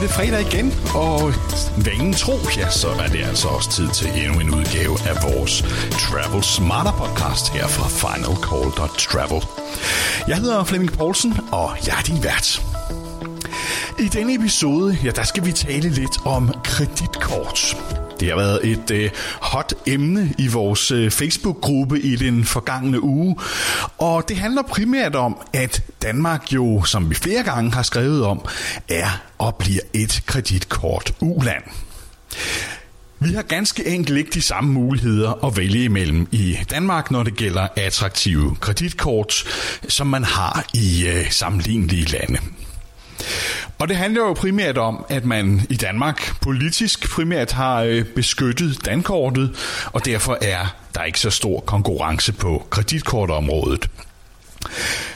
det er fredag igen, og vanen tro, ja, så er det altså også tid til endnu en udgave af vores Travel Smarter podcast her fra finalcall.travel. Jeg hedder Flemming Poulsen, og jeg er din vært. I denne episode, ja, der skal vi tale lidt om kreditkort. Det har været et øh, hot emne i vores øh, Facebook-gruppe i den forgangne uge, og det handler primært om, at Danmark jo, som vi flere gange har skrevet om, er og bliver et kreditkort uland. Vi har ganske enkelt ikke de samme muligheder at vælge imellem i Danmark, når det gælder attraktive kreditkort, som man har i øh, sammenlignelige lande. Og det handler jo primært om, at man i Danmark politisk primært har øh, beskyttet dankortet, og derfor er der ikke så stor konkurrence på kreditkortområdet.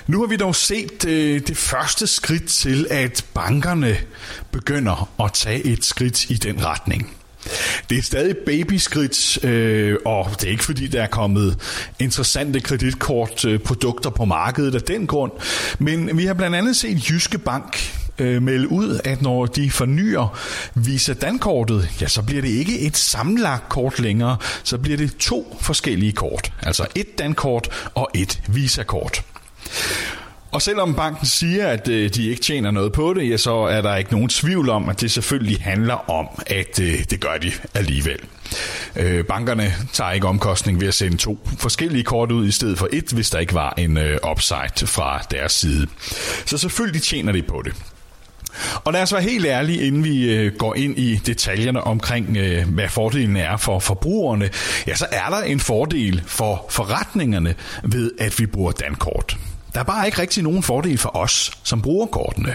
Nu har vi dog set øh, det første skridt til, at bankerne begynder at tage et skridt i den retning. Det er stadig babyskridt, øh, og det er ikke fordi, der er kommet interessante kreditkortprodukter på markedet af den grund, men vi har blandt andet set Jyske Bank øh, melde ud, at når de fornyer Visa Dankortet, ja, så bliver det ikke et sammenlagt kort længere, så bliver det to forskellige kort. Altså et Dankort og et Visa-kort. Og selvom banken siger, at øh, de ikke tjener noget på det, ja, så er der ikke nogen tvivl om, at det selvfølgelig handler om, at øh, det gør de alligevel. Øh, bankerne tager ikke omkostning ved at sende to forskellige kort ud i stedet for et, hvis der ikke var en øh, upside fra deres side. Så selvfølgelig tjener de på det. Og lad os være helt ærlige, inden vi øh, går ind i detaljerne omkring, øh, hvad fordelen er for forbrugerne, ja, så er der en fordel for forretningerne ved, at vi bruger Dankort. Der er bare ikke rigtig nogen fordel for os, som bruger kortene.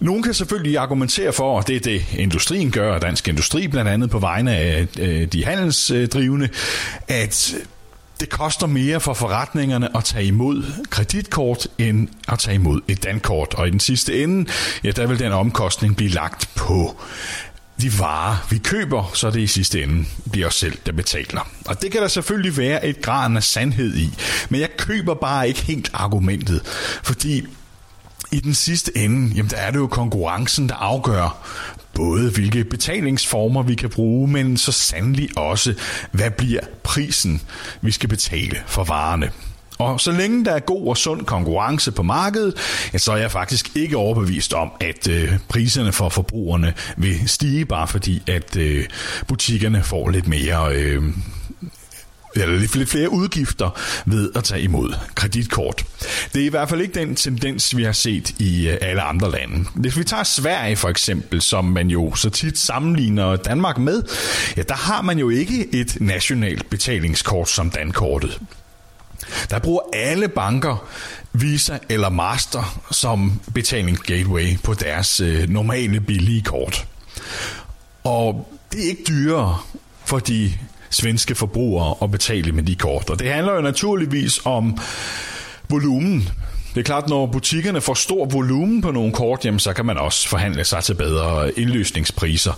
Nogen kan selvfølgelig argumentere for, og det er det industrien gør, og dansk industri blandt andet på vegne af øh, de handelsdrivende, at det koster mere for forretningerne at tage imod kreditkort, end at tage imod et dankort. Og i den sidste ende, ja, der vil den omkostning blive lagt på de varer, vi køber, så det i sidste ende bliver os selv, der betaler. Og det kan der selvfølgelig være et grad af sandhed i, men jeg køber bare ikke helt argumentet, fordi i den sidste ende, jamen der er det jo konkurrencen, der afgør både hvilke betalingsformer vi kan bruge, men så sandelig også, hvad bliver prisen, vi skal betale for varerne. Og så længe der er god og sund konkurrence på markedet, ja, så er jeg faktisk ikke overbevist om, at øh, priserne for forbrugerne vil stige, bare fordi at øh, butikkerne får lidt mere øh, eller lidt flere udgifter ved at tage imod kreditkort. Det er i hvert fald ikke den tendens, vi har set i øh, alle andre lande. Hvis vi tager Sverige for eksempel, som man jo så tit sammenligner Danmark med, ja, der har man jo ikke et nationalt betalingskort som dankortet. Der bruger alle banker Visa eller Master som betalingsgateway på deres øh, normale billige kort. Og det er ikke dyrere for de svenske forbrugere at betale med de kort. Og det handler jo naturligvis om volumen. Det er klart, når butikkerne får stor volumen på nogle kort, jamen, så kan man også forhandle sig til bedre indløsningspriser.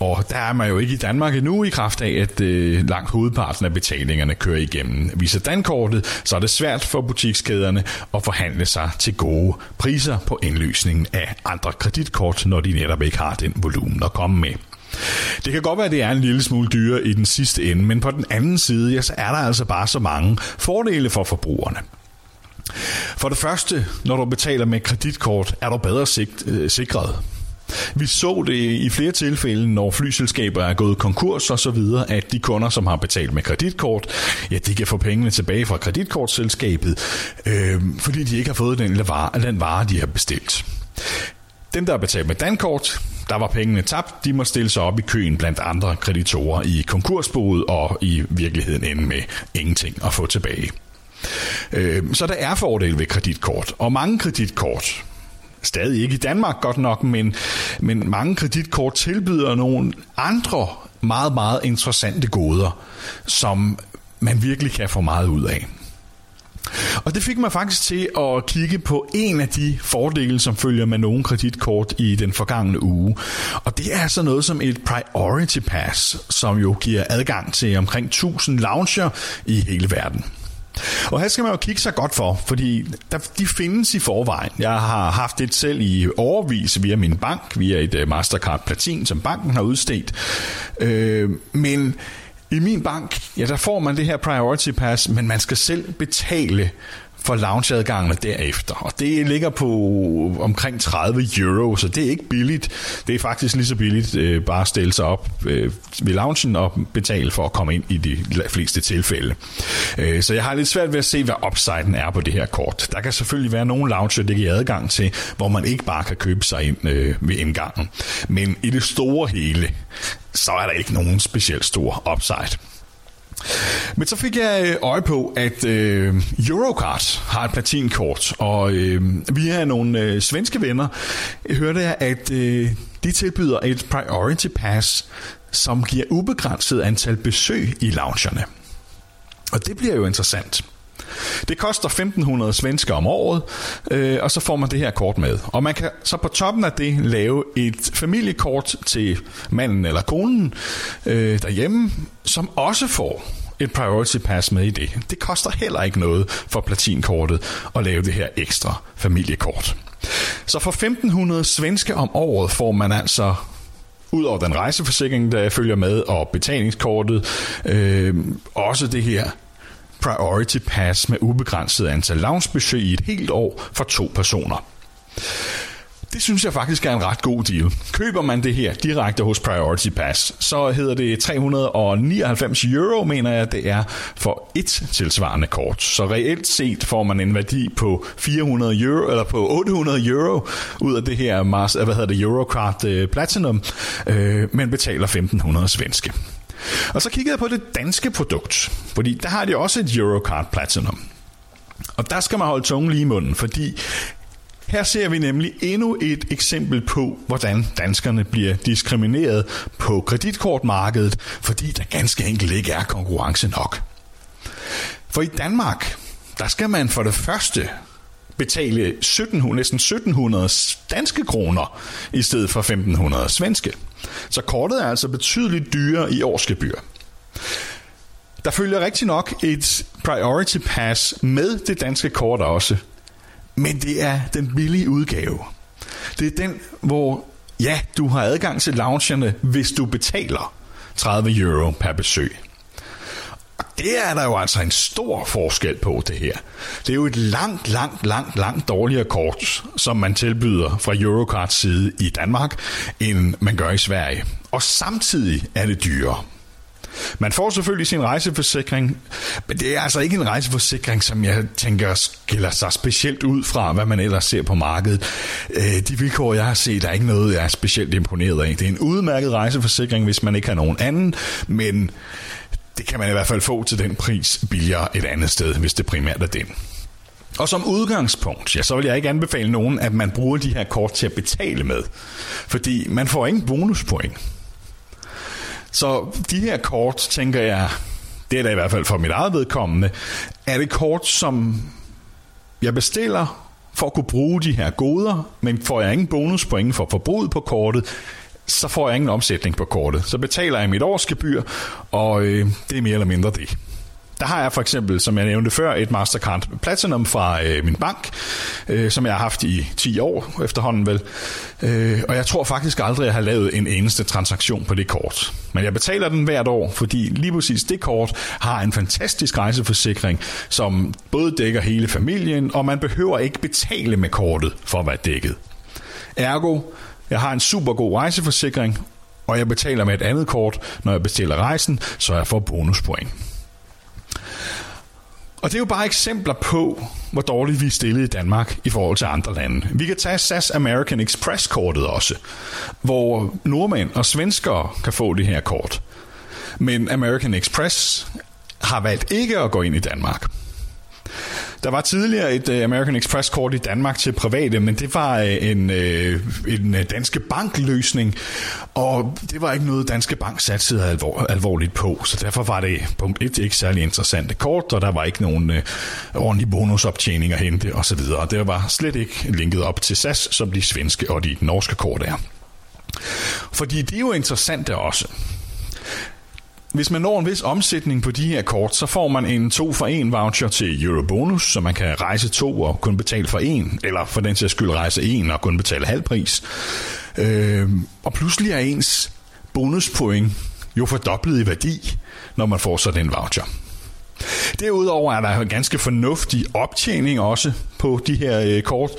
Og der er man jo ikke i Danmark endnu i kraft af, at øh, langt hovedparten af betalingerne kører igennem Visa Dankortet, så er det svært for butikskæderne at forhandle sig til gode priser på indløsningen af andre kreditkort, når de netop ikke har den volumen at komme med. Det kan godt være, at det er en lille smule dyrere i den sidste ende, men på den anden side, ja, så er der altså bare så mange fordele for forbrugerne. For det første, når du betaler med kreditkort, er du bedre sigt, øh, sikret. Vi så det i flere tilfælde, når flyselskaber er gået konkurs og så videre, at de kunder, som har betalt med kreditkort, ja, de kan få pengene tilbage fra kreditkortselskabet, øh, fordi de ikke har fået den vare, den vare, de har bestilt. Dem, der har betalt med dankort, der var pengene tabt, de må stille sig op i køen blandt andre kreditorer i konkursboet og i virkeligheden ende med ingenting at få tilbage. Øh, så der er fordel ved kreditkort, og mange kreditkort, stadig ikke i Danmark godt nok, men, men mange kreditkort tilbyder nogle andre meget, meget interessante goder, som man virkelig kan få meget ud af. Og det fik mig faktisk til at kigge på en af de fordele, som følger med nogle kreditkort i den forgangne uge. Og det er så noget som et Priority Pass, som jo giver adgang til omkring 1000 lounger i hele verden. Og her skal man jo kigge sig godt for, fordi der, de findes i forvejen. Jeg har haft det selv i overvis via min bank, via et øh, Mastercard Platin, som banken har udstedt. Øh, men i min bank, ja, der får man det her Priority Pass, men man skal selv betale for loungeadgangene derefter. Og det ligger på omkring 30 euro, så det er ikke billigt. Det er faktisk lige så billigt øh, bare at stille sig op øh, ved loungen og betale for at komme ind i de fleste tilfælde. Øh, så jeg har lidt svært ved at se, hvad upsiden er på det her kort. Der kan selvfølgelig være nogle lounger, det giver adgang til, hvor man ikke bare kan købe sig ind øh, ved indgangen. Men i det store hele, så er der ikke nogen specielt stor upside. Men så fik jeg øh, øje på, at øh, Eurocard har et platinkort, og øh, via nogle øh, svenske venner hørte jeg, at øh, de tilbyder et priority pass, som giver ubegrænset antal besøg i loungerne. Og det bliver jo interessant. Det koster 1500 svensker om året, øh, og så får man det her kort med. Og man kan så på toppen af det lave et familiekort til manden eller konen øh, derhjemme, som også får et priority pass med i det. Det koster heller ikke noget for platinkortet at lave det her ekstra familiekort. Så for 1500 svenske om året får man altså ud over den rejseforsikring, der følger med, og betalingskortet, øh, også det her Priority Pass med ubegrænset antal loungebesøg i et helt år for to personer. Det synes jeg faktisk er en ret god deal. Køber man det her direkte hos Priority Pass, så hedder det 399 euro, mener jeg, det er for et tilsvarende kort. Så reelt set får man en værdi på 400 euro, eller på 800 euro ud af det her Mars, øh, hvad hedder det, Eurocard øh, Platinum, øh, men betaler 1500 svenske. Og så kiggede jeg på det danske produkt, fordi der har de også et Eurocard Platinum. Og der skal man holde tungen lige i munden, fordi her ser vi nemlig endnu et eksempel på, hvordan danskerne bliver diskrimineret på kreditkortmarkedet, fordi der ganske enkelt ikke er konkurrence nok. For i Danmark, der skal man for det første betale 1700, næsten 1700 danske kroner i stedet for 1500 svenske. Så kortet er altså betydeligt dyrere i årsgebyr. Der følger rigtig nok et priority pass med det danske kort også, men det er den billige udgave. Det er den, hvor ja, du har adgang til loungerne, hvis du betaler 30 euro per besøg. Og det er der jo altså en stor forskel på det her. Det er jo et langt, langt, langt, langt dårligere kort, som man tilbyder fra Eurocards side i Danmark, end man gør i Sverige. Og samtidig er det dyrere. Man får selvfølgelig sin rejseforsikring, men det er altså ikke en rejseforsikring, som jeg tænker skiller sig specielt ud fra, hvad man ellers ser på markedet. Øh, de vilkår, jeg har set, er ikke noget, jeg er specielt imponeret af. Det er en udmærket rejseforsikring, hvis man ikke har nogen anden, men det kan man i hvert fald få til den pris billigere et andet sted, hvis det primært er den. Og som udgangspunkt, ja, så vil jeg ikke anbefale nogen, at man bruger de her kort til at betale med. Fordi man får ingen bonuspoint. Så de her kort, tænker jeg, det er da i hvert fald for mit eget vedkommende, er det kort, som jeg bestiller for at kunne bruge de her goder, men får jeg ingen bonuspoint for forbruget på kortet, så får jeg ingen omsætning på kortet. Så betaler jeg mit årsgebyr, og øh, det er mere eller mindre det. Der har jeg for eksempel, som jeg nævnte før, et Mastercard Platinum fra øh, min bank, øh, som jeg har haft i 10 år efterhånden vel. Øh, og jeg tror faktisk aldrig, jeg har lavet en eneste transaktion på det kort. Men jeg betaler den hvert år, fordi lige præcis det kort har en fantastisk rejseforsikring, som både dækker hele familien, og man behøver ikke betale med kortet for at være dækket. Ergo, jeg har en super god rejseforsikring, og jeg betaler med et andet kort, når jeg bestiller rejsen, så jeg får bonuspoint. Og det er jo bare eksempler på, hvor dårligt vi er stillet i Danmark i forhold til andre lande. Vi kan tage SAS American Express-kortet også, hvor nordmænd og svenskere kan få det her kort. Men American Express har valgt ikke at gå ind i Danmark. Der var tidligere et øh, American Express kort i Danmark til private, men det var øh, en, øh, en Danske bankløsning, og det var ikke noget Danske Bank satsede alvor, alvorligt på, så derfor var det punkt 1 ikke særlig interessante kort, og der var ikke nogen øh, ordentlig bonusoptjening at hente osv. Det var slet ikke linket op til SAS, som de svenske og de norske kort er. Fordi det er jo interessant også hvis man når en vis omsætning på de her kort, så får man en 2 for 1 voucher til Eurobonus, så man kan rejse to og kun betale for en, eller for den sags skyld rejse en og kun betale halv pris. Øh, og pludselig er ens bonuspoint jo fordoblet i værdi, når man får sådan en voucher. Derudover er der en ganske fornuftig optjening også på de her øh, kort.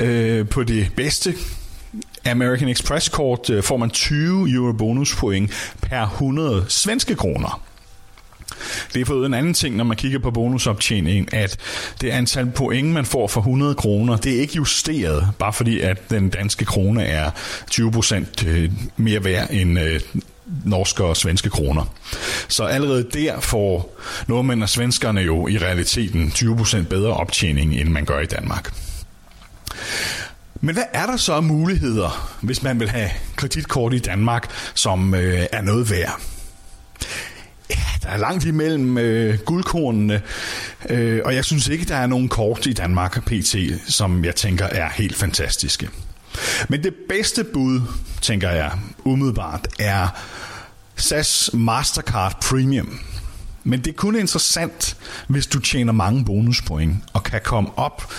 Øh, på det bedste American Express kort øh, får man 20 euro bonuspoint per 100 svenske kroner. Det er fået en anden ting, når man kigger på bonusoptjeningen, at det antal point, man får for 100 kroner, det er ikke justeret, bare fordi at den danske krone er 20% øh, mere værd end øh, norske og svenske kroner. Så allerede der får nordmænd og svenskerne jo i realiteten 20% bedre optjening, end man gør i Danmark. Men hvad er der så af muligheder, hvis man vil have kreditkort i Danmark, som øh, er noget værd? Ja, der er langt imellem øh, guldkornene, øh, og jeg synes ikke, der er nogen kort i Danmark PT, som jeg tænker er helt fantastiske. Men det bedste bud, tænker jeg umiddelbart, er SAS Mastercard Premium. Men det er kun interessant, hvis du tjener mange bonuspoint og kan komme op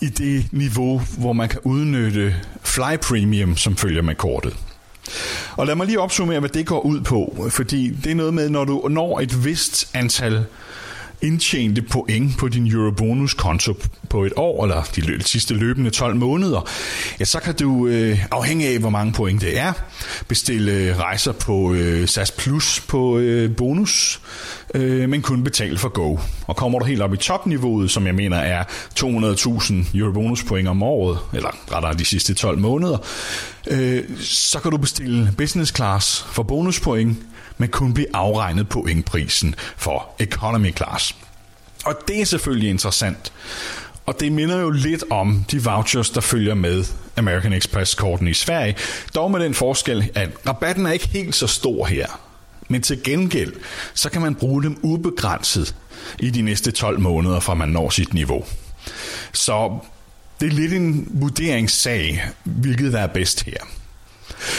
i det niveau, hvor man kan udnytte Fly Premium, som følger med kortet. Og lad mig lige opsummere, hvad det går ud på, fordi det er noget med, når du når et vist antal indtjente point på din Eurobonus-konto på et år, eller de sidste løbende 12 måneder, ja, så kan du, øh, afhængig af hvor mange point det er, bestille øh, rejser på øh, SAS Plus på øh, bonus, øh, men kun betale for Go. Og kommer du helt op i topniveauet, som jeg mener er 200.000 eurobonuspoint om året, eller rettere de sidste 12 måneder, øh, så kan du bestille business class for bonuspoint, men kun blive afregnet på prisen for economy class. Og det er selvfølgelig interessant. Og det minder jo lidt om de vouchers, der følger med American Express-korten i Sverige. Dog med den forskel, at rabatten er ikke helt så stor her. Men til gengæld, så kan man bruge dem ubegrænset i de næste 12 måneder, fra man når sit niveau. Så det er lidt en vurderingssag, hvilket der er bedst her.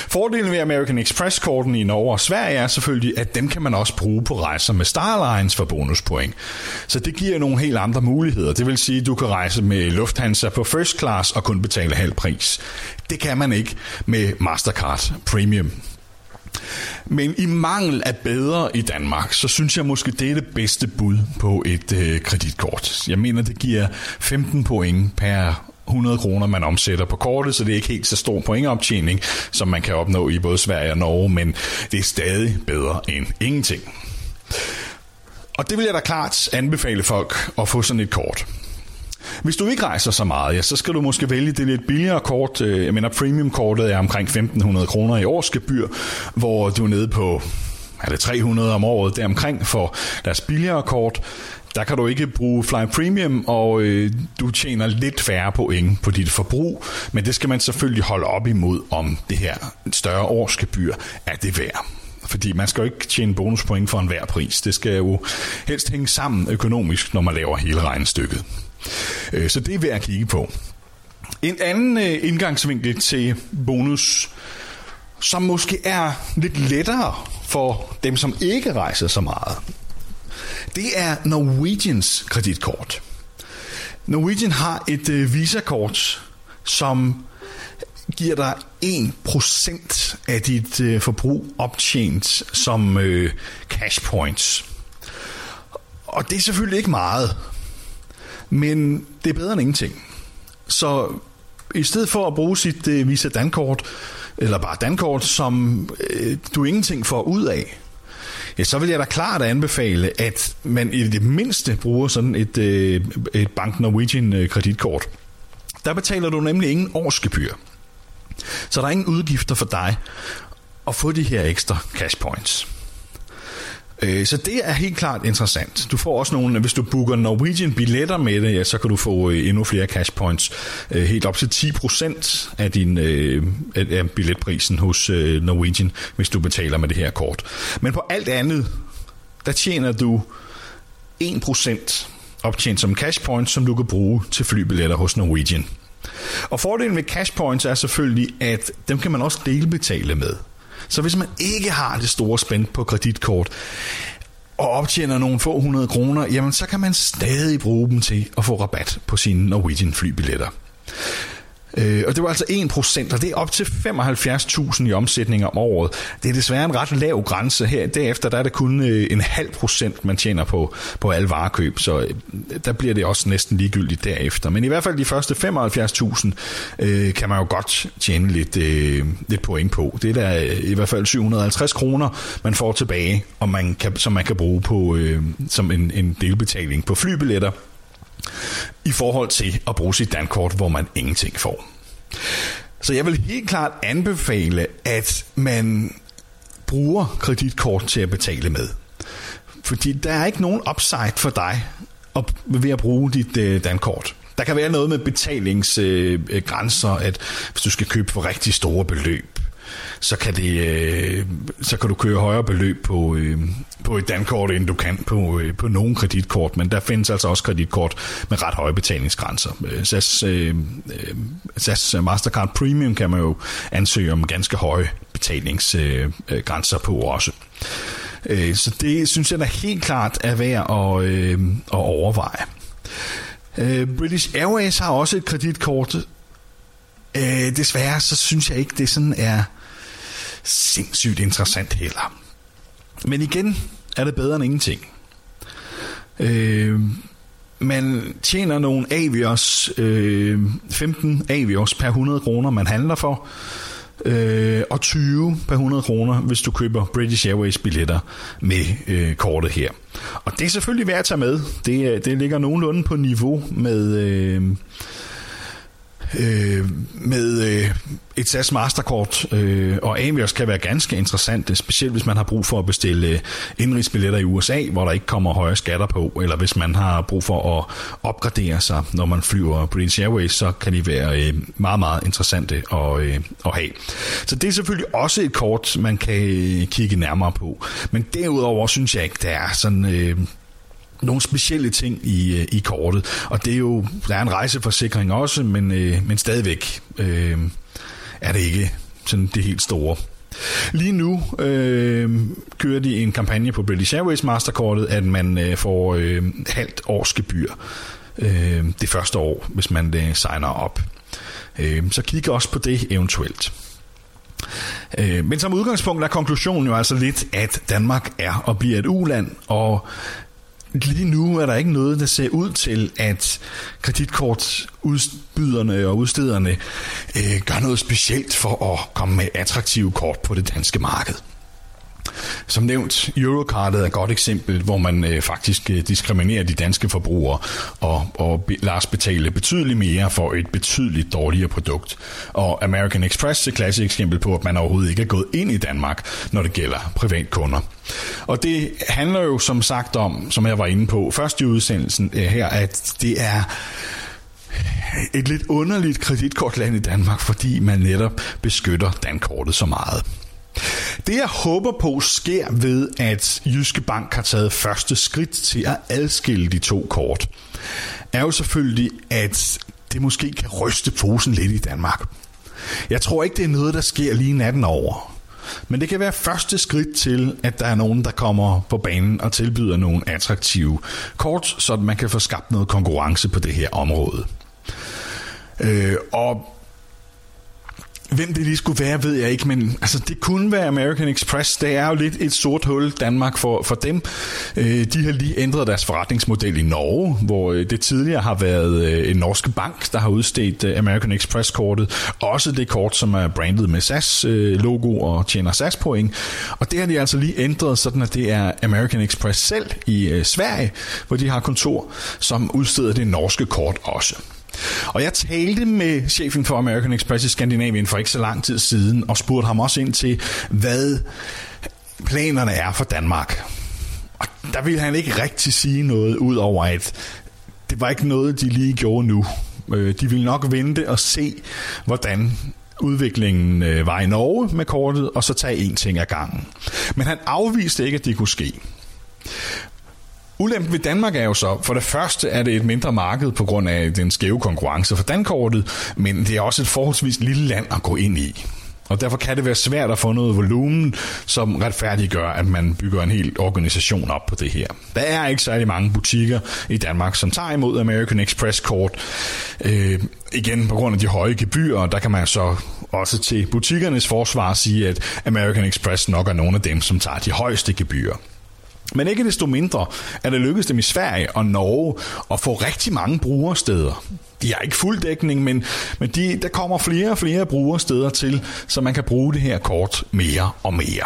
Fordelen ved American Express-korten i Norge og Sverige er selvfølgelig, at dem kan man også bruge på rejser med Starlines for bonuspoint. Så det giver nogle helt andre muligheder. Det vil sige, at du kan rejse med Lufthansa på first class og kun betale halv pris. Det kan man ikke med Mastercard Premium. Men i mangel af bedre i Danmark, så synes jeg måske, det er det bedste bud på et øh, kreditkort. Jeg mener, det giver 15 point per 100 kroner, man omsætter på kortet, så det er ikke helt så stor pointoptjening, som man kan opnå i både Sverige og Norge, men det er stadig bedre end ingenting. Og det vil jeg da klart anbefale folk at få sådan et kort. Hvis du ikke rejser så meget, ja, så skal du måske vælge det lidt billigere kort. Øh, jeg mener, premium-kortet er omkring 1500 kroner i årsgebyr, hvor du er nede på er det 300 om året deromkring for deres billigere kort der kan du ikke bruge Fly Premium, og øh, du tjener lidt færre point på dit forbrug, men det skal man selvfølgelig holde op imod, om det her større årsgebyr er det værd. Fordi man skal jo ikke tjene bonuspoint for enhver pris. Det skal jo helst hænge sammen økonomisk, når man laver hele regnestykket. Øh, så det er værd at kigge på. En anden øh, indgangsvinkel til bonus, som måske er lidt lettere for dem, som ikke rejser så meget, det er Norwegians kreditkort. Norwegian har et visakort, Visa-kort, som giver dig 1% af dit øh, forbrug optjent som øh, cash points. Og det er selvfølgelig ikke meget, men det er bedre end ingenting. Så i stedet for at bruge sit øh, Visa Dankort, eller bare Dankort, som øh, du ingenting får ud af, ja, så vil jeg da klart anbefale, at man i det mindste bruger sådan et, øh, et Bank Norwegian øh, kreditkort. Der betaler du nemlig ingen årsgebyr. Så der er ingen udgifter for dig at få de her ekstra cash points. Øh, så det er helt klart interessant. Du får også nogle, hvis du booker Norwegian billetter med det, ja, så kan du få øh, endnu flere cash points. Øh, helt op til 10% af din øh, af billetprisen hos øh, Norwegian, hvis du betaler med det her kort. Men på alt andet, der tjener du 1% optjent som cash points, som du kan bruge til flybilletter hos Norwegian. Og fordelen med cash points er selvfølgelig, at dem kan man også delbetale med. Så hvis man ikke har det store spænd på kreditkort, og optjener nogle få hundrede kroner, jamen så kan man stadig bruge dem til at få rabat på sine Norwegian flybilletter. Øh, og det var altså 1%, og det er op til 75.000 i omsætning om året. Det er desværre en ret lav grænse her. Derefter der er det kun øh, en halv procent, man tjener på, på alle varekøb, så øh, der bliver det også næsten ligegyldigt derefter. Men i hvert fald de første 75.000 øh, kan man jo godt tjene lidt, øh, lidt point på. Det er der øh, i hvert fald 750 kroner, man får tilbage, og man kan, som man kan bruge på, øh, som en, en delbetaling på flybilletter i forhold til at bruge sit dankort, hvor man ingenting får. Så jeg vil helt klart anbefale, at man bruger kreditkort til at betale med. Fordi der er ikke nogen upside for dig ved at bruge dit øh, dankort. Der kan være noget med betalingsgrænser, at hvis du skal købe for rigtig store beløb, så kan, det, øh, så kan du køre højere beløb på, øh, på et dankort, end du kan på, øh, på nogen kreditkort, men der findes altså også kreditkort med ret høje betalingsgrænser. Øh, SAS, øh, øh, SAS Mastercard Premium kan man jo ansøge om ganske høje betalingsgrænser øh, på også. Øh, så det synes jeg da helt klart er værd at, øh, at overveje. Øh, British Airways har også et kreditkort. Øh, desværre så synes jeg ikke, det sådan er sindssygt interessant heller. Men igen er det bedre end ingenting. Øh, man tjener nogle Avios, øh, 15 Avios per 100 kroner, man handler for, øh, og 20 per 100 kroner, hvis du køber British Airways billetter med øh, kortet her. Og det er selvfølgelig værd at tage med. Det, det ligger nogenlunde på niveau med... Øh, øh, med øh, et SAS Mastercard øh, og Avios kan være ganske interessant, øh, specielt hvis man har brug for at bestille øh, indrigsbilletter i USA, hvor der ikke kommer højere skatter på, eller hvis man har brug for at opgradere sig, når man flyver British Airways, så kan de være øh, meget, meget interessante at, øh, at have. Så det er selvfølgelig også et kort, man kan øh, kigge nærmere på. Men derudover synes jeg ikke, der er sådan... Øh, nogle specielle ting i, øh, i kortet. Og det er jo, der er en rejseforsikring også, men, øh, men stadigvæk øh, er det ikke sådan det helt store. Lige nu øh, kører de en kampagne på British Airways Masterkortet, at man øh, får øh, halvt års gebyr øh, det første år, hvis man øh, signer op. Øh, så kig også på det eventuelt. Øh, men som udgangspunkt er konklusionen jo altså lidt, at Danmark er og bliver et uland, og Lige nu er der ikke noget, der ser ud til, at kreditkortudbyderne og udstederne øh, gør noget specielt for at komme med attraktive kort på det danske marked. Som nævnt, Eurocardet er et godt eksempel, hvor man øh, faktisk øh, diskriminerer de danske forbrugere og, og be, lader os betale betydeligt mere for et betydeligt dårligere produkt. Og American Express er et klassisk eksempel på, at man overhovedet ikke er gået ind i Danmark, når det gælder privatkunder. Og det handler jo som sagt om, som jeg var inde på først i udsendelsen øh, her, at det er et lidt underligt kreditkortland i Danmark, fordi man netop beskytter dankortet så meget. Det jeg håber på sker ved, at Jyske Bank har taget første skridt til at adskille de to kort, er jo selvfølgelig, at det måske kan ryste posen lidt i Danmark. Jeg tror ikke, det er noget, der sker lige natten over. Men det kan være første skridt til, at der er nogen, der kommer på banen og tilbyder nogle attraktive kort, så man kan få skabt noget konkurrence på det her område. Øh, og Hvem det lige skulle være, ved jeg ikke, men altså, det kunne være American Express. Det er jo lidt et sort hul Danmark for, for dem. Øh, de har lige ændret deres forretningsmodel i Norge, hvor øh, det tidligere har været øh, en norsk bank, der har udstedt øh, American Express-kortet. Også det kort, som er brandet med SAS-logo øh, og tjener SAS-point. Og det har de altså lige ændret, sådan at det er American Express selv i øh, Sverige, hvor de har kontor, som udsteder det norske kort også. Og jeg talte med chefen for American Express i Skandinavien for ikke så lang tid siden, og spurgte ham også ind til, hvad planerne er for Danmark. Og der ville han ikke rigtig sige noget, ud over at det var ikke noget, de lige gjorde nu. Øh, de ville nok vente og se, hvordan udviklingen øh, var i Norge med kortet, og så tage en ting ad gangen. Men han afviste ikke, at det kunne ske. Ulempen ved Danmark er jo så, for det første er det et mindre marked på grund af den skæve konkurrence for dankortet, men det er også et forholdsvis lille land at gå ind i. Og derfor kan det være svært at få noget volumen, som retfærdiggør, at man bygger en hel organisation op på det her. Der er ikke særlig mange butikker i Danmark, som tager imod American Express-kort. Øh, igen, på grund af de høje gebyrer, der kan man så også til butikkernes forsvar sige, at American Express nok er nogle af dem, som tager de højeste gebyrer. Men ikke desto mindre er det lykkedes dem i Sverige og Norge at få rigtig mange brugersteder. De har ikke fuld dækning, men, men de, der kommer flere og flere brugersteder til, så man kan bruge det her kort mere og mere.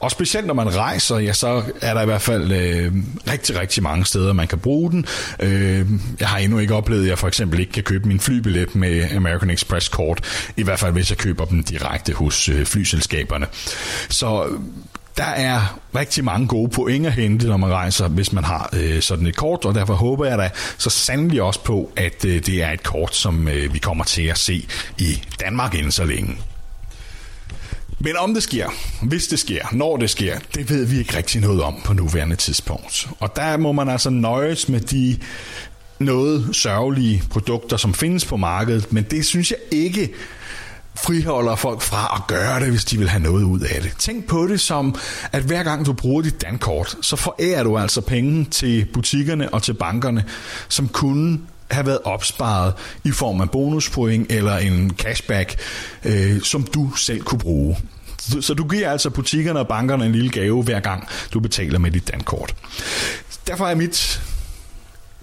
Og specielt når man rejser, ja, så er der i hvert fald øh, rigtig, rigtig mange steder, man kan bruge den. Øh, jeg har endnu ikke oplevet, at jeg for eksempel ikke kan købe min flybillet med American Express kort, i hvert fald hvis jeg køber dem direkte hos øh, flyselskaberne. Så der er rigtig mange gode point at hente, når man rejser, hvis man har øh, sådan et kort, og derfor håber jeg da så sandelig også på, at øh, det er et kort, som øh, vi kommer til at se i Danmark inden så længe. Men om det sker, hvis det sker, når det sker, det ved vi ikke rigtig noget om på nuværende tidspunkt. Og der må man altså nøjes med de noget sørgelige produkter, som findes på markedet, men det synes jeg ikke friholder folk fra at gøre det, hvis de vil have noget ud af det. Tænk på det som, at hver gang du bruger dit dankort, så forærer du altså penge til butikkerne og til bankerne, som kunne have været opsparet i form af bonuspoint eller en cashback, øh, som du selv kunne bruge. Så du giver altså butikkerne og bankerne en lille gave hver gang du betaler med dit dankort. Derfor er mit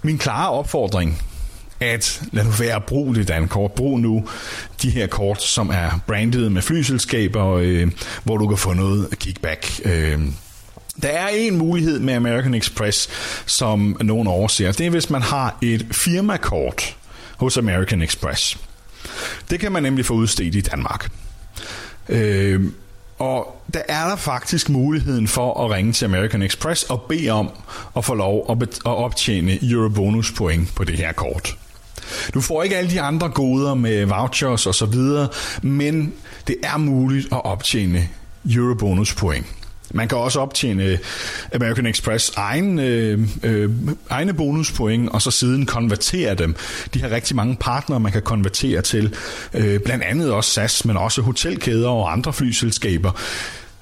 min klare opfordring at lad nu være at bruge det dankort. Brug nu de her kort, som er branded med flyselskaber, øh, hvor du kan få noget kickback. Øh, der er en mulighed med American Express, som nogen overser. Det er, hvis man har et firmakort hos American Express. Det kan man nemlig få udstedt i Danmark. Øh, og der er der faktisk muligheden for at ringe til American Express og bede om at få lov at, at optjene Eurobonus point på det her kort. Du får ikke alle de andre goder med vouchers og så videre, men det er muligt at optjene Eurobonus point. Man kan også optjene American Express egen, øh, øh, egne bonuspoint, og så siden konvertere dem. De har rigtig mange partnere, man kan konvertere til. Øh, blandt andet også SAS, men også hotelkæder og andre flyselskaber.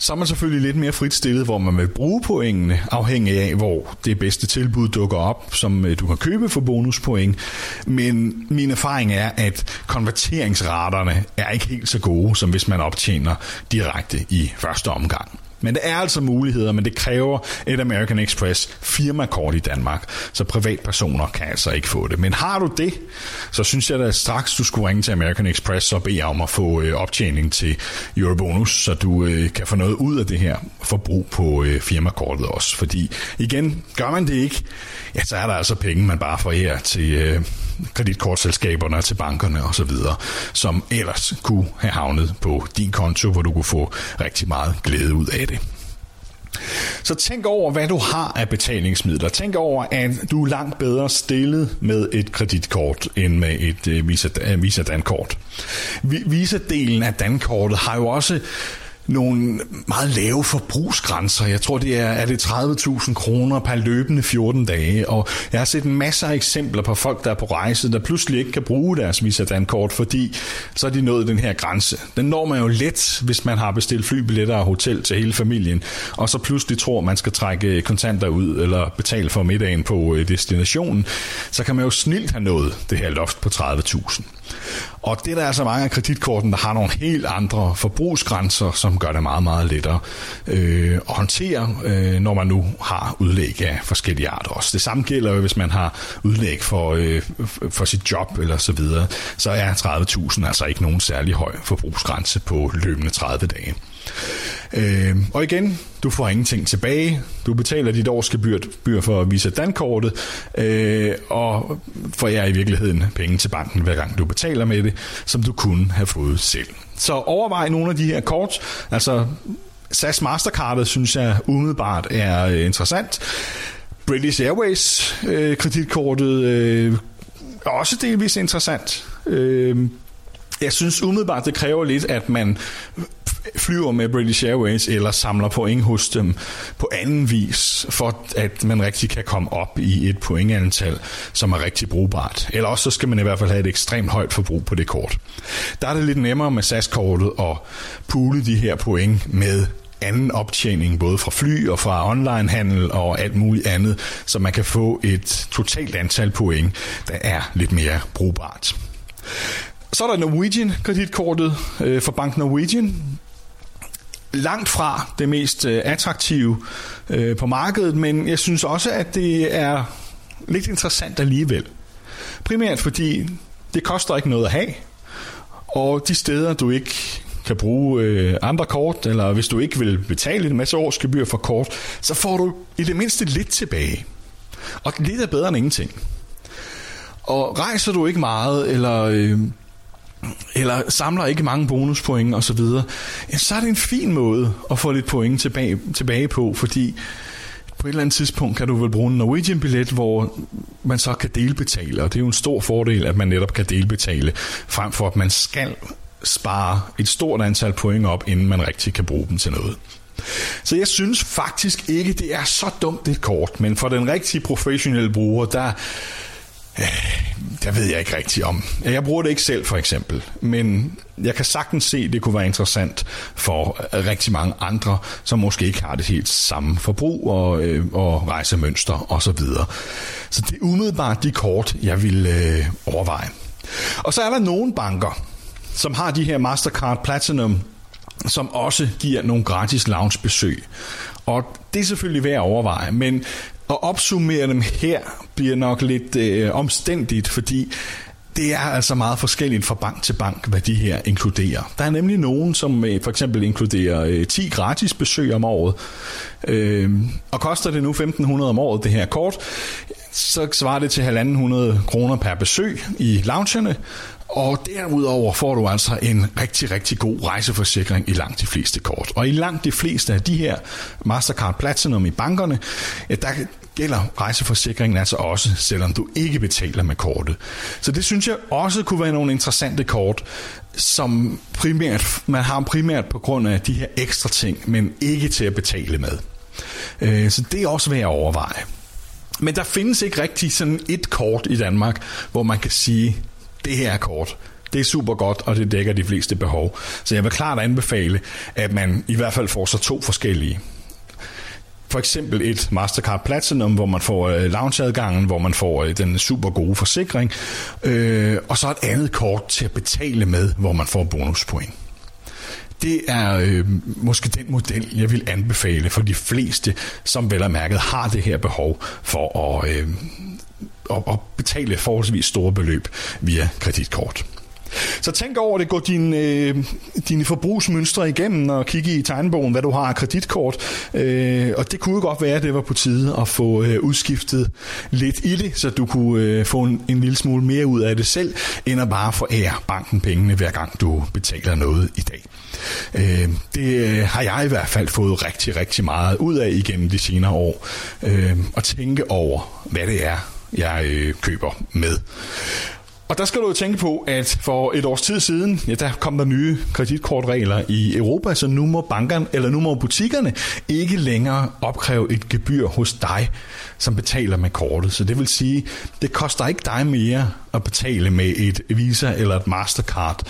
Så er man selvfølgelig lidt mere frit stillet, hvor man vil bruge pointene, afhængig af, hvor det bedste tilbud dukker op, som øh, du kan købe for bonuspoint. Men min erfaring er, at konverteringsraterne er ikke helt så gode, som hvis man optjener direkte i første omgang. Men der er altså muligheder, men det kræver et American Express firmakort i Danmark, så privatpersoner kan altså ikke få det. Men har du det, så synes jeg da straks, du skulle ringe til American Express og bede om at få øh, optjening til Eurobonus, så du øh, kan få noget ud af det her forbrug på øh, firmakortet også. Fordi igen, gør man det ikke, ja, så er der altså penge, man bare får her til øh, kreditkortselskaberne til bankerne osv., som ellers kunne have havnet på din konto, hvor du kunne få rigtig meget glæde ud af det. Så tænk over, hvad du har af betalingsmidler. Tænk over, at du er langt bedre stillet med et kreditkort end med et øh, Visa, øh, Visa Dankort. Visa-delen af Dankortet har jo også nogle meget lave forbrugsgrænser. Jeg tror, det er, er det 30.000 kroner per løbende 14 dage, og jeg har set masser af eksempler på folk, der er på rejse, der pludselig ikke kan bruge deres Visa Dankort, fordi så er de nået den her grænse. Den når man jo let, hvis man har bestilt flybilletter og hotel til hele familien, og så pludselig tror, man skal trække kontanter ud eller betale for middagen på øh, destinationen, så kan man jo snilt have nået det her loft på 30.000. Og det er der altså mange af kreditkorten, der har nogle helt andre forbrugsgrænser, som gør det meget, meget lettere øh, at håndtere, øh, når man nu har udlæg af forskellige arter også. Det samme gælder jo, hvis man har udlæg for, øh, for sit job eller så videre, så er 30.000 altså ikke nogen særlig høj forbrugsgrænse på løbende 30 dage. Øh, og igen, du får ingenting tilbage. Du betaler dit årsgebyr for at vise dankortet, øh, og får jeg i virkeligheden penge til banken, hver gang du betaler med det, som du kunne have fået selv. Så overvej nogle af de her kort. Altså, SAS Mastercardet synes jeg umiddelbart er øh, interessant. British Airways øh, kreditkortet øh, er også delvis interessant. Øh, jeg synes umiddelbart, det kræver lidt, at man flyver med British Airways eller samler point hos dem på anden vis, for at man rigtig kan komme op i et pointantal, som er rigtig brugbart. Eller også så skal man i hvert fald have et ekstremt højt forbrug på det kort. Der er det lidt nemmere med SAS-kortet at pule de her point med anden optjening, både fra fly og fra onlinehandel og alt muligt andet, så man kan få et totalt antal point, der er lidt mere brugbart. Så er der Norwegian kreditkortet øh, for Bank Norwegian. Langt fra det mest øh, attraktive øh, på markedet, men jeg synes også, at det er lidt interessant alligevel. Primært fordi det koster ikke noget at have, og de steder, du ikke kan bruge øh, andre kort, eller hvis du ikke vil betale en masse årsgebyr for kort, så får du i det mindste lidt tilbage. Og lidt er bedre end ingenting. Og rejser du ikke meget, eller, øh, eller samler ikke mange bonuspoint og så videre, så er det en fin måde at få lidt point tilbage, tilbage på, fordi på et eller andet tidspunkt kan du vel bruge en Norwegian-billet, hvor man så kan delbetale, og det er jo en stor fordel, at man netop kan delbetale, frem for at man skal spare et stort antal point op, inden man rigtig kan bruge dem til noget. Så jeg synes faktisk ikke, det er så dumt det kort, men for den rigtige professionelle bruger, der, Øh, der ved jeg ikke rigtigt om. Jeg bruger det ikke selv for eksempel, men jeg kan sagtens se, at det kunne være interessant for øh, rigtig mange andre, som måske ikke har det helt samme forbrug og, øh, og rejsemønster osv. Så, videre. så det er umiddelbart de kort, jeg vil øh, overveje. Og så er der nogle banker, som har de her Mastercard Platinum, som også giver nogle gratis loungebesøg. Og det er selvfølgelig værd at overveje, men at opsummere dem her bliver nok lidt øh, omstændigt, fordi det er altså meget forskelligt fra bank til bank, hvad de her inkluderer. Der er nemlig nogen, som øh, for eksempel inkluderer øh, 10 gratis besøg om året. Øh, og koster det nu 1.500 om året, det her kort, så svarer det til 1.500 kroner per besøg i loungerne, og derudover får du altså en rigtig, rigtig god rejseforsikring i langt de fleste kort. Og i langt de fleste af de her Mastercard Platinum i bankerne, ja, der gælder rejseforsikringen altså også, selvom du ikke betaler med kortet. Så det synes jeg også kunne være nogle interessante kort, som primært, man har primært på grund af de her ekstra ting, men ikke til at betale med. Øh, så det er også værd at overveje. Men der findes ikke rigtig sådan et kort i Danmark, hvor man kan sige, det her er kort, det er super godt, og det dækker de fleste behov. Så jeg vil klart anbefale, at man i hvert fald får sig to forskellige. For eksempel et Mastercard Platinum, hvor man får øh, loungeadgangen, hvor man får øh, den super gode forsikring, øh, og så et andet kort til at betale med, hvor man får bonuspoint. Det er øh, måske den model, jeg vil anbefale for de fleste, som vel er mærket har det her behov for at, øh, at, at betale forholdsvis store beløb via kreditkort. Så tænk over det, gå din, øh, dine forbrugsmønstre igennem og kigge i tegnebogen, hvad du har af kreditkort. Øh, og det kunne jo godt være, at det var på tide at få øh, udskiftet lidt i det, så du kunne øh, få en, en lille smule mere ud af det selv, end at bare forære banken pengene, hver gang du betaler noget i dag. Øh, det øh, har jeg i hvert fald fået rigtig, rigtig meget ud af igennem de senere år. Øh, at tænke over, hvad det er, jeg øh, køber med. Og der skal du jo tænke på, at for et års tid siden, ja, der kom der nye kreditkortregler i Europa, så nu må bankerne, eller nu må butikkerne ikke længere opkræve et gebyr hos dig, som betaler med kortet. Så det vil sige, det koster ikke dig mere at betale med et Visa eller et Mastercard,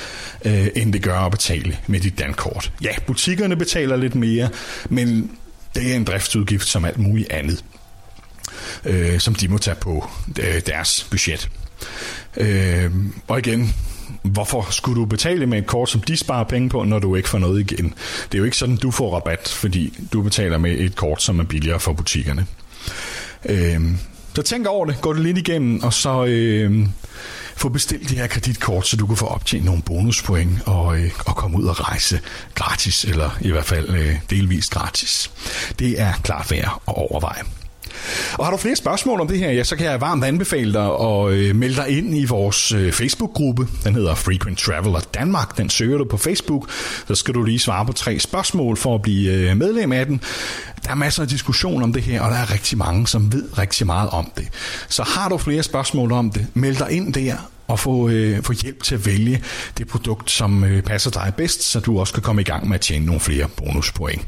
øh, end det gør at betale med dit dankort. Ja, butikkerne betaler lidt mere, men det er en driftsudgift som alt muligt andet, øh, som de må tage på øh, deres budget. Øh, og igen, hvorfor skulle du betale med et kort, som de sparer penge på, når du ikke får noget igen? Det er jo ikke sådan, du får rabat, fordi du betaler med et kort, som er billigere for butikkerne. Øh, så tænk over det, gå det lidt igennem, og så øh, få bestilt de her kreditkort, så du kan få optjent nogle bonuspoint og, øh, og komme ud og rejse gratis, eller i hvert fald øh, delvist gratis. Det er klart værd at overveje. Og har du flere spørgsmål om det her, ja, så kan jeg varmt anbefale dig at øh, melde dig ind i vores øh, Facebook-gruppe. Den hedder Frequent Traveler Danmark. Den søger du på Facebook. Så skal du lige svare på tre spørgsmål for at blive øh, medlem af den. Der er masser af diskussion om det her, og der er rigtig mange, som ved rigtig meget om det. Så har du flere spørgsmål om det, meld dig ind der, og få, øh, få hjælp til at vælge det produkt, som øh, passer dig bedst, så du også kan komme i gang med at tjene nogle flere bonuspoint.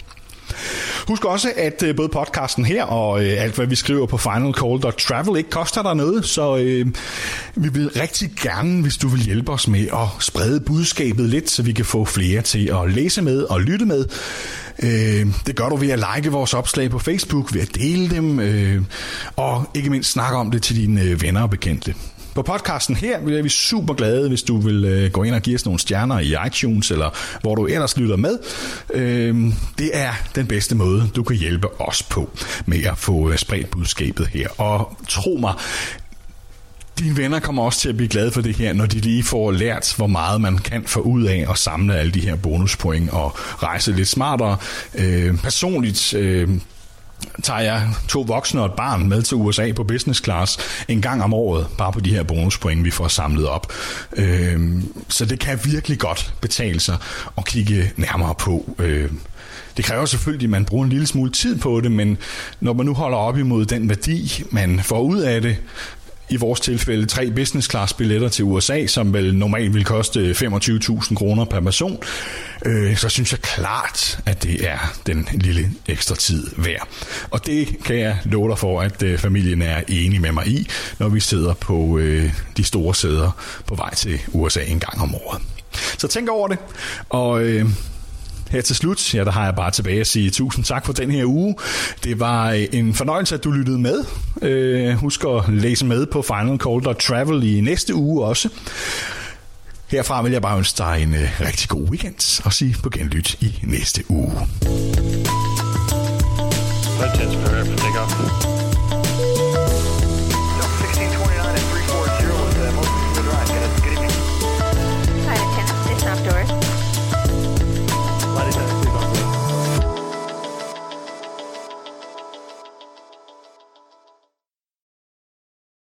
Husk også, at øh, både podcasten her og øh, alt, hvad vi skriver på finalcall.travel ikke koster dig noget, så øh, vi vil rigtig gerne, hvis du vil hjælpe os med at sprede budskabet lidt, så vi kan få flere til at læse med og lytte med. Øh, det gør du ved at like vores opslag på Facebook, ved at dele dem, øh, og ikke mindst snakke om det til dine øh, venner og bekendte. På podcasten her vil vi super glade, hvis du vil øh, gå ind og give os nogle stjerner i iTunes, eller hvor du ellers lytter med. Øh, det er den bedste måde, du kan hjælpe os på med at få øh, spredt budskabet her. Og tro mig, dine venner kommer også til at blive glade for det her, når de lige får lært, hvor meget man kan få ud af at samle alle de her bonuspoint og rejse lidt smartere. Øh, personligt øh, tager jeg to voksne og et barn med til USA på business class en gang om året, bare på de her bonuspoint, vi får samlet op. Øh, så det kan virkelig godt betale sig at kigge nærmere på. Øhm, det kræver selvfølgelig, at man bruger en lille smule tid på det, men når man nu holder op imod den værdi, man får ud af det, i vores tilfælde tre business class billetter til USA, som vel normalt vil koste øh, 25.000 kroner per person, øh, så synes jeg klart, at det er den lille ekstra tid værd. Og det kan jeg love dig for, at øh, familien er enig med mig i, når vi sidder på øh, de store sæder på vej til USA en gang om året. Så tænk over det, og... Øh, her til slut, ja, der har jeg bare tilbage at sige tusind tak for den her uge. Det var øh, en fornøjelse, at du lyttede med. Øh, husk at læse med på finalcall.travel i næste uge også. Herfra vil jeg bare ønske dig en øh, rigtig god weekend og sige på genlyt i næste uge. Let's for takeoff.